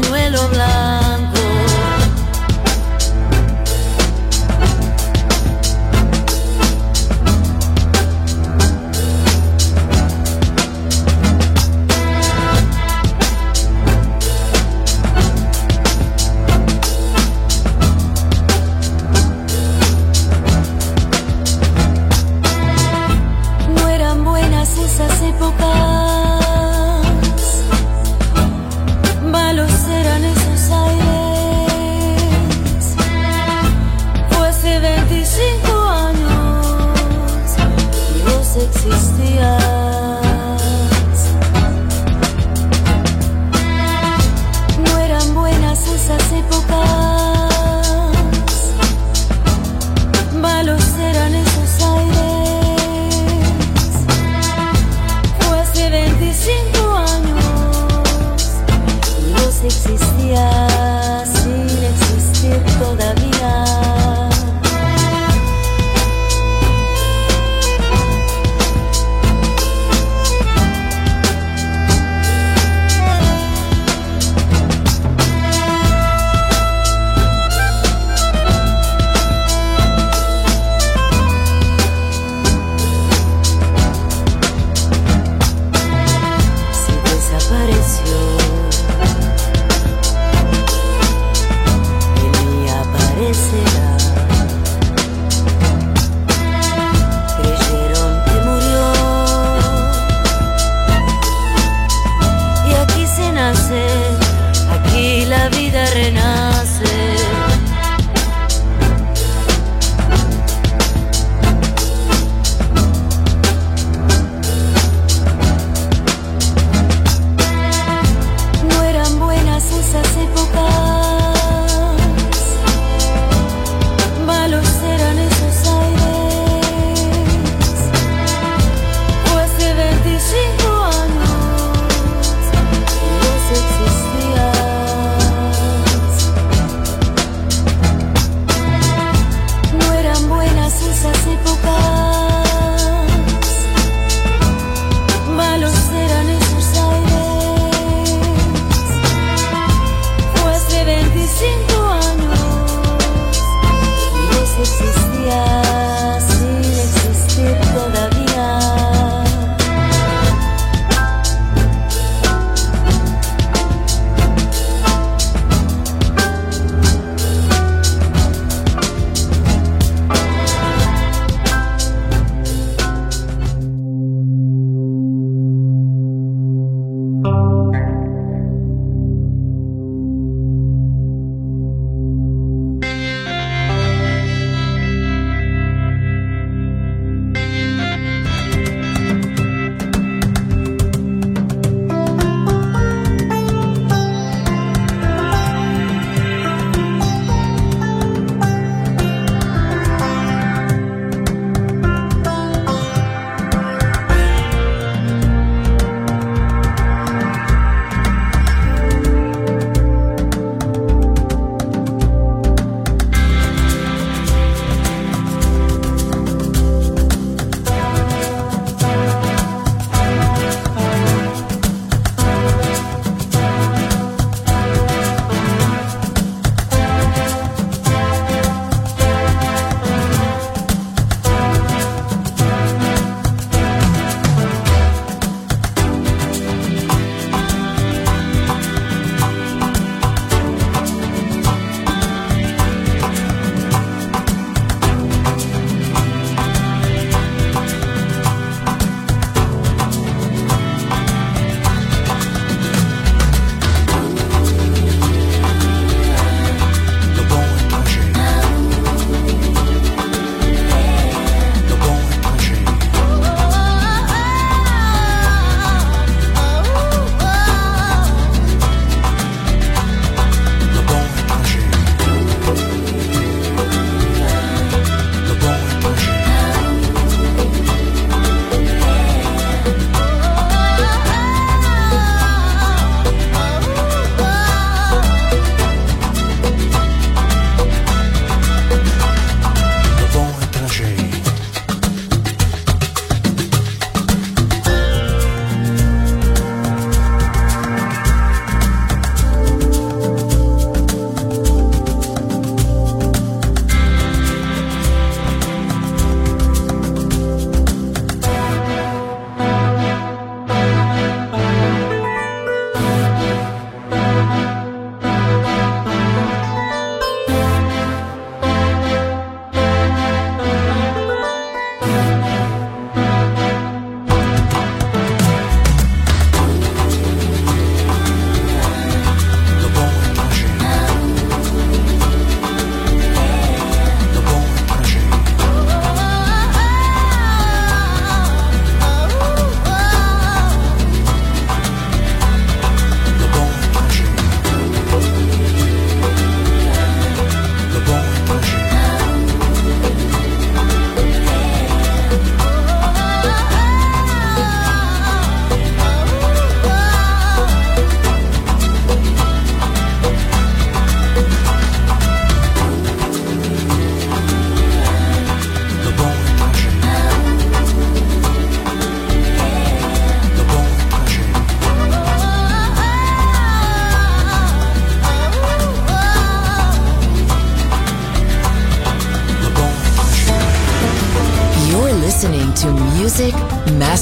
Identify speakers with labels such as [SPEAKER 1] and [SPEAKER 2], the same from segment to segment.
[SPEAKER 1] Pañuelo blanco.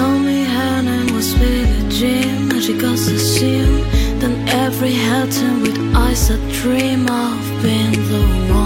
[SPEAKER 2] told me her name was Billie Jean And she got so soon Then every head turned with eyes that dream of being the one.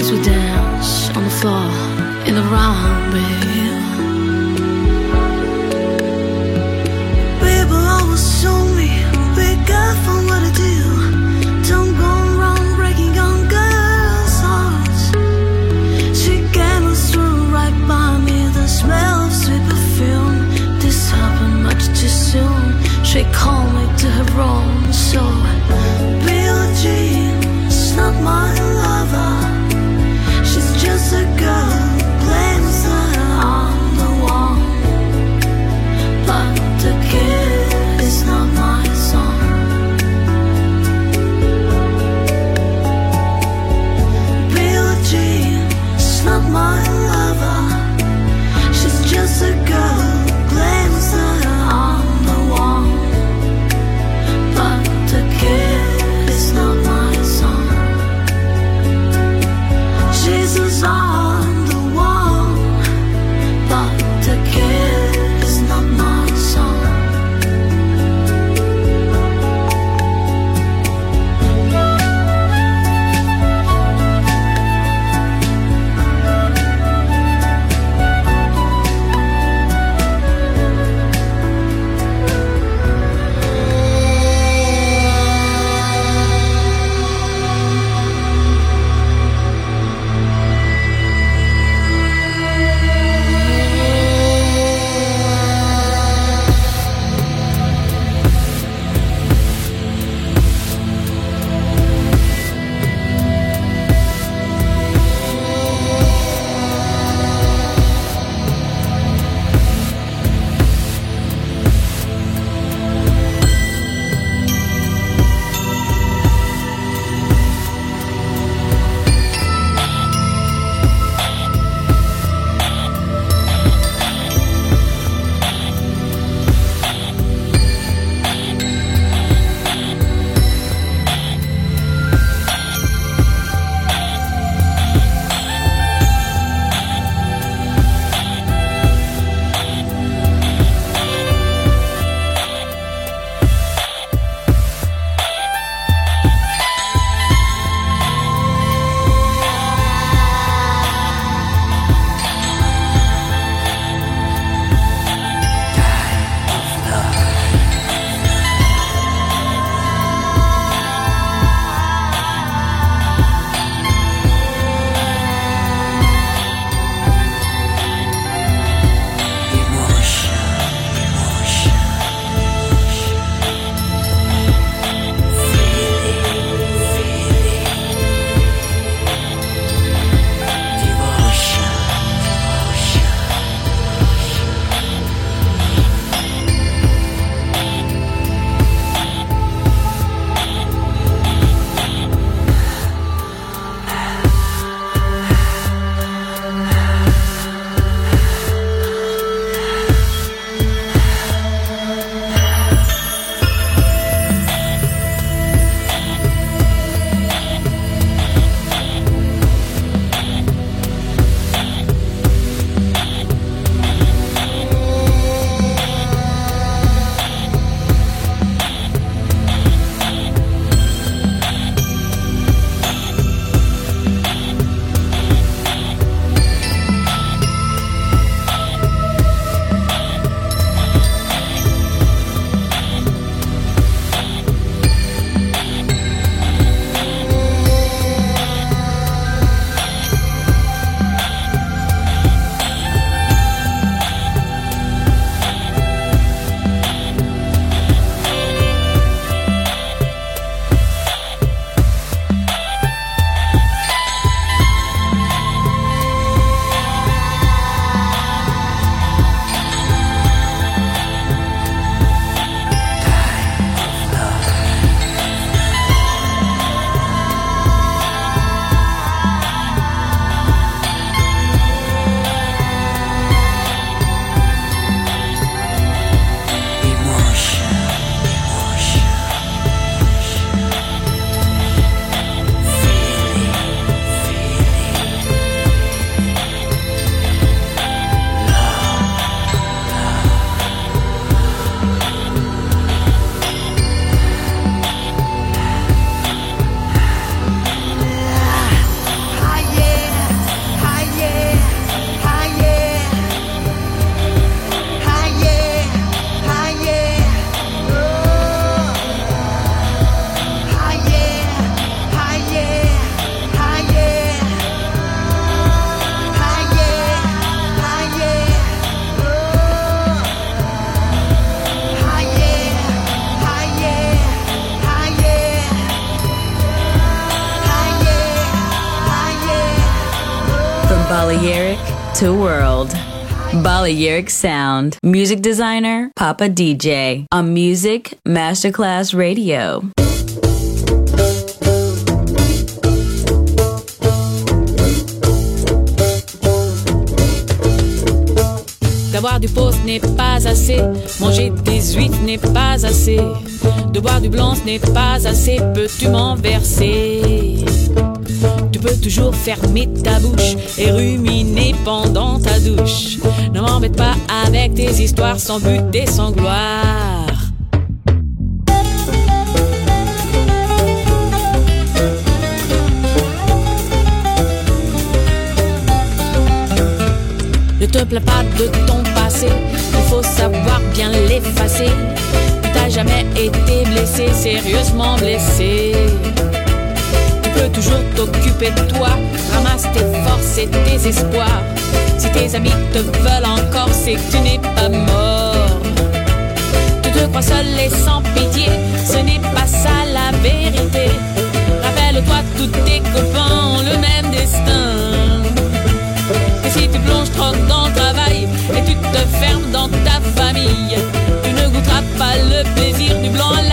[SPEAKER 2] Cause we dance on the floor in the round, baby. People always show me, up what I do. Don't go wrong breaking on girls' hearts. She came right by me, the smell of sweet perfume. This happened much too soon. She called me to her room.
[SPEAKER 3] To world. Balearic Sound. Music designer, Papa DJ. On Music Masterclass Radio.
[SPEAKER 4] D'avoir du pot n'est pas assez. Manger des huîtres n'est pas assez. De boire du blanc ce n'est pas assez. Peux-tu m'en verser? Tu peux toujours fermer ta bouche et ruminer pendant ta douche. Ne m'embête pas avec tes histoires sans but et sans gloire. Ne te plains pas de ton passé, il faut savoir bien l'effacer. Tu t'as jamais été blessé, sérieusement blessé peux toujours t'occuper de toi. Ramasse tes forces et tes espoirs. Si tes amis te veulent encore, c'est que tu n'es pas mort. Tu te crois seul et sans pitié, ce n'est pas ça la vérité. Rappelle-toi, tous tes copains ont le même destin. Et si tu plonges trop dans le travail et tu te fermes dans ta famille, tu ne goûteras pas le plaisir du blanc à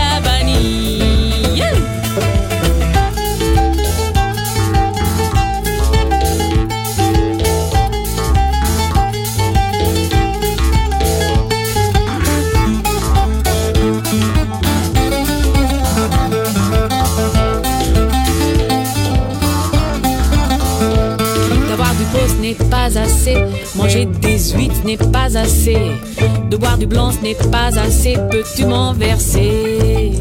[SPEAKER 4] la pas assez. Manger des huîtres n'est pas assez. De boire du blanc ce n'est pas assez. Peux-tu m'en verser?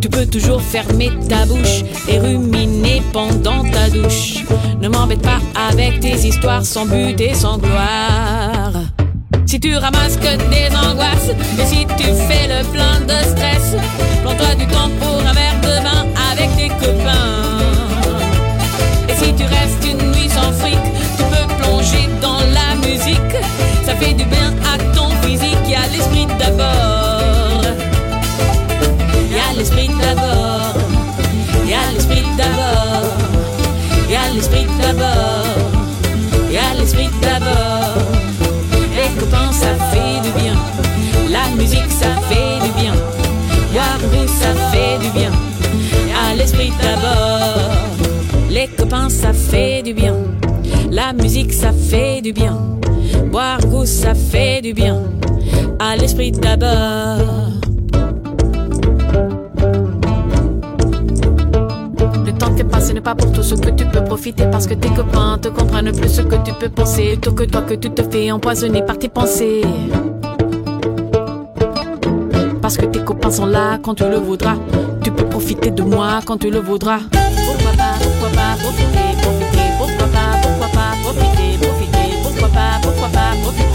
[SPEAKER 4] Tu peux toujours fermer ta bouche et ruminer pendant ta douche. Ne m'embête pas avec tes histoires sans but et sans gloire. Si tu ramasses que des angoisses et si tu fais le plein de stress, prends-toi du temps pour un verre de vin avec tes copains. Et si tu restes l'esprit d'abord. Y a l'esprit d'abord. Y a l'esprit d'abord. Y a l'esprit d'abord. Les copains, ça fait du bien. La musique, ça fait du bien. Boire ça fait du bien. Y a l'esprit d'abord. Les copains, ça fait du bien. La musique, ça fait du bien. Boire goût, ça fait du bien. À l'esprit d'abord. Pas pour tout ce que tu peux profiter parce que tes copains te comprennent plus ce que tu peux penser plutôt que toi que tu te fais empoisonner par tes pensées. Parce que tes copains sont là quand tu le voudras. Tu peux profiter de moi quand tu le voudras. Pourquoi pas, pourquoi pas profiter, profiter, pourquoi pas, pourquoi pas profiter, profiter, pourquoi pas, pourquoi pas profiter,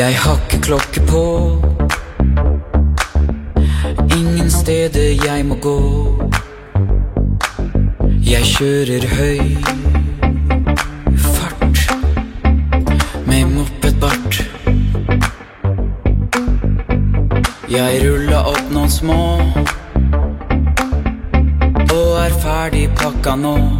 [SPEAKER 5] Jeg har klokke på. Ingen steder jeg må gå. Jeg kjører høy fart med mopedbart. Jeg rulla opp noen små og er ferdig pakka nå.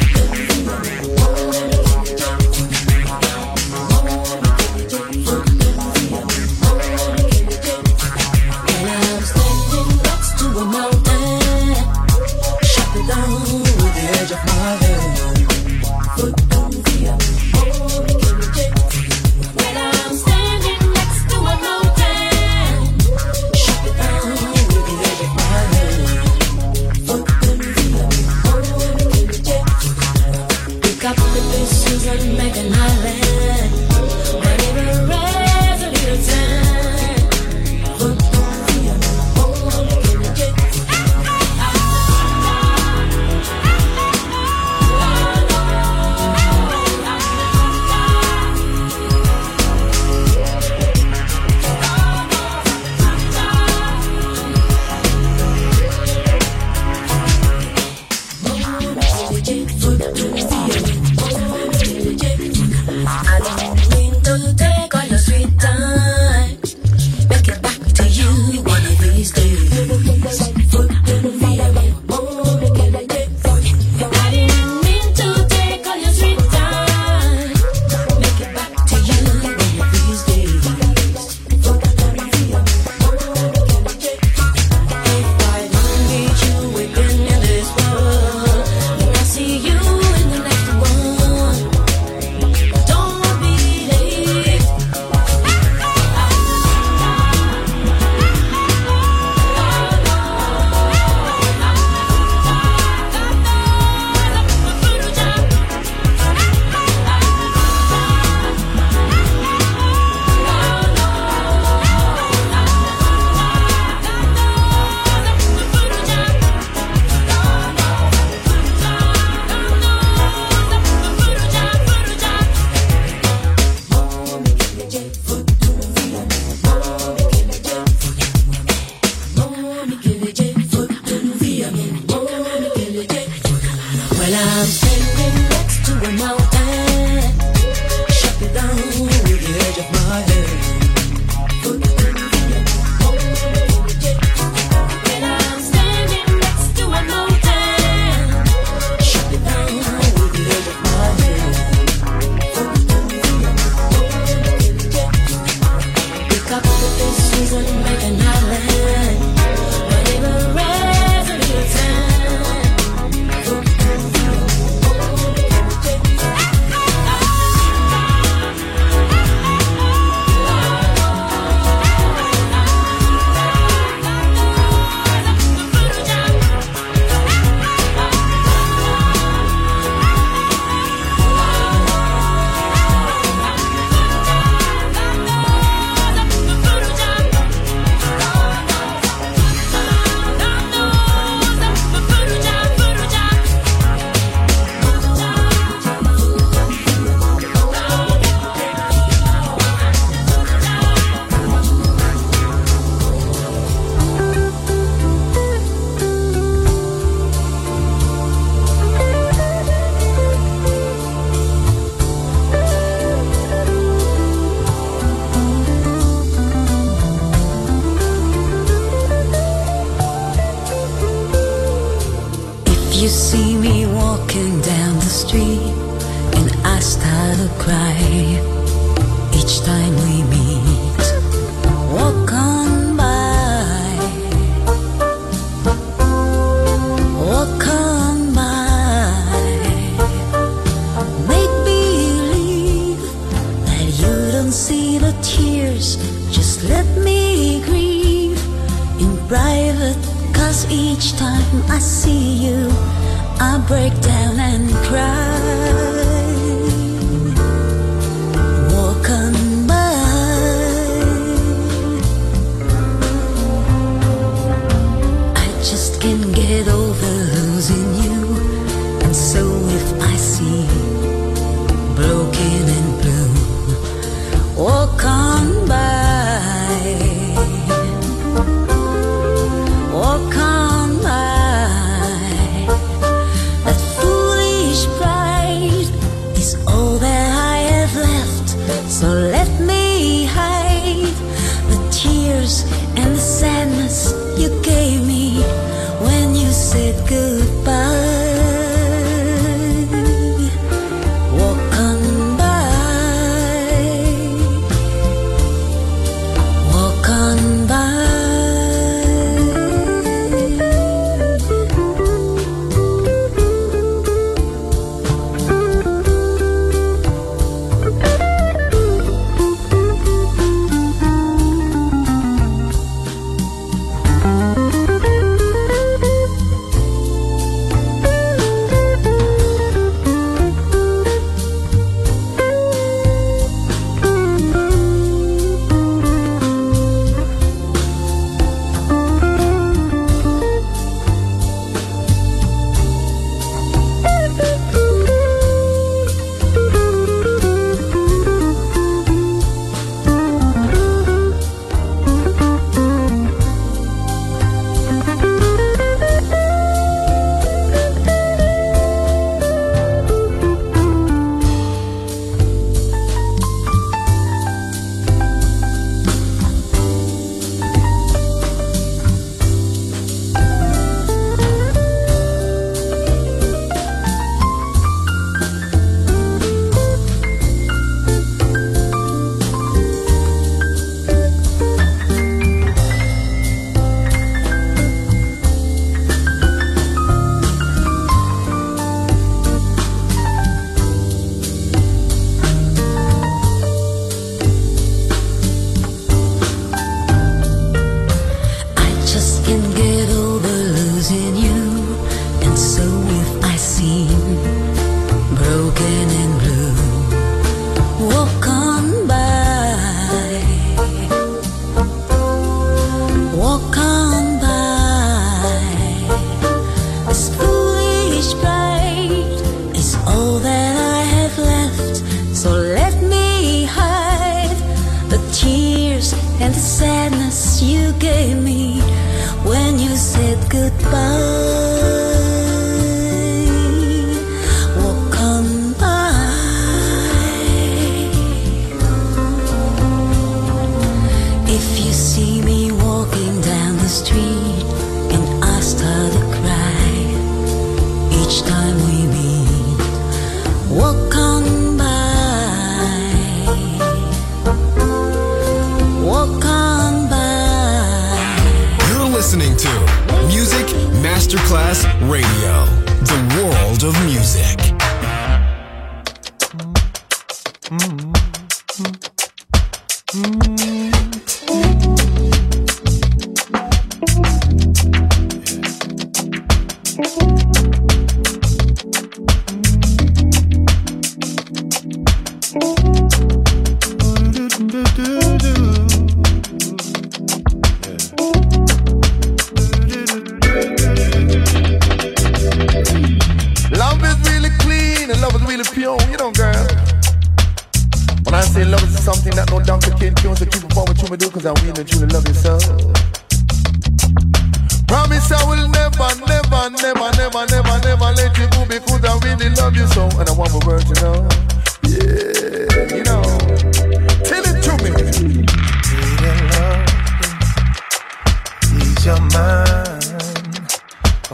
[SPEAKER 6] your mind.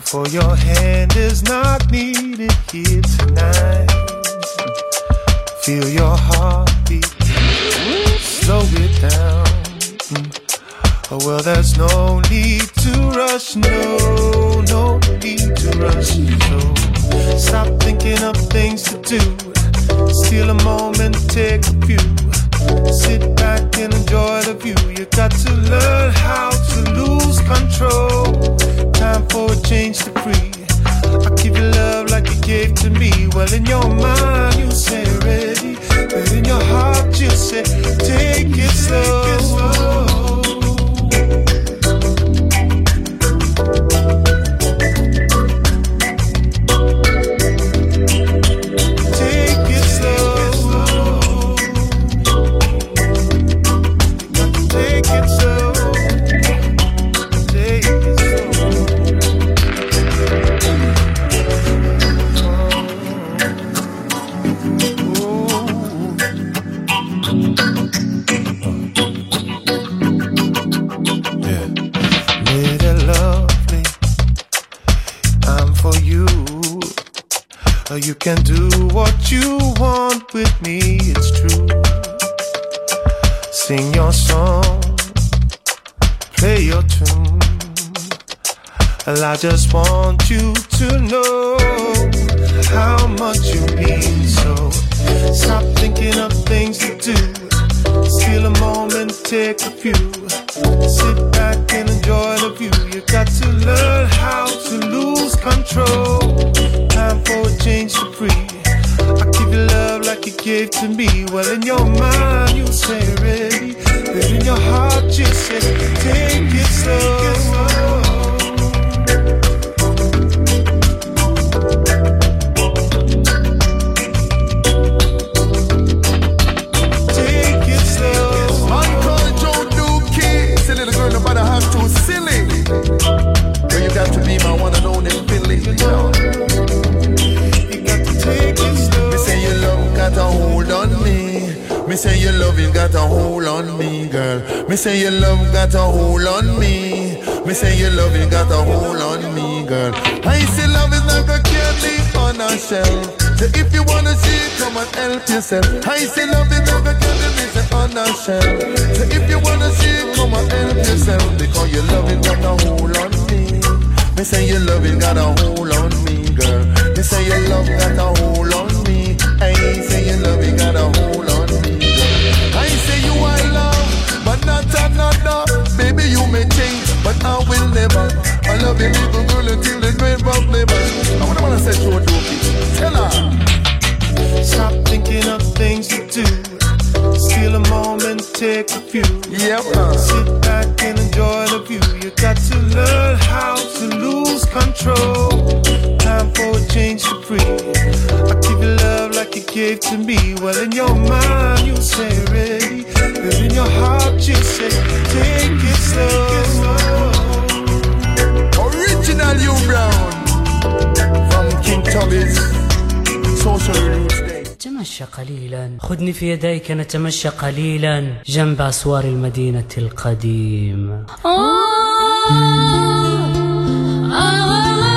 [SPEAKER 6] For your hand is not needed here tonight. Feel your heartbeat, slow it down. Oh, well, there's no need to rush, no, no need to rush. So stop thinking of things to do. Steal a moment, take a few Sit back and enjoy the view. You got to learn how to lose control. Time for a change to free. I give you love like you gave to me. Well, in your mind, you say ready. But in your heart, you say take it slow. Take it slow. Gave to me. Well, in your mind, you say ready. But in your heart, you say take it slow.
[SPEAKER 7] You got a hold on me, girl. Me say your love got a hold on me. Me say your love you got a hold on me, girl. I say love is like a candy on a shelf. So if you wanna see it, come and help yourself. I say love is like a candy me say on a shelf. So if you wanna see it, come and help yourself. Because your love is got a hold on me. Me say your love it got a hold on me, girl. Me say your love got a hold on will never. I love you, little girl, until the grave of labor. I wanna wanna say to Dopey, tell her.
[SPEAKER 6] Stop thinking of things to do. Steal a moment, take a few.
[SPEAKER 7] Yep. uh.
[SPEAKER 6] Sit back and enjoy the view. You got to learn how to lose control. Time for a change to free. I give you love like you gave to me. Well, in your mind, you say ready. But in your heart, you say take it slow.
[SPEAKER 7] Original you Brown. From King Tubby's Social Day.
[SPEAKER 8] تمشى قليلا. خذني في يديك نتمشى قليلا. جنب أسوار المدينة القديمة.
[SPEAKER 2] Ni el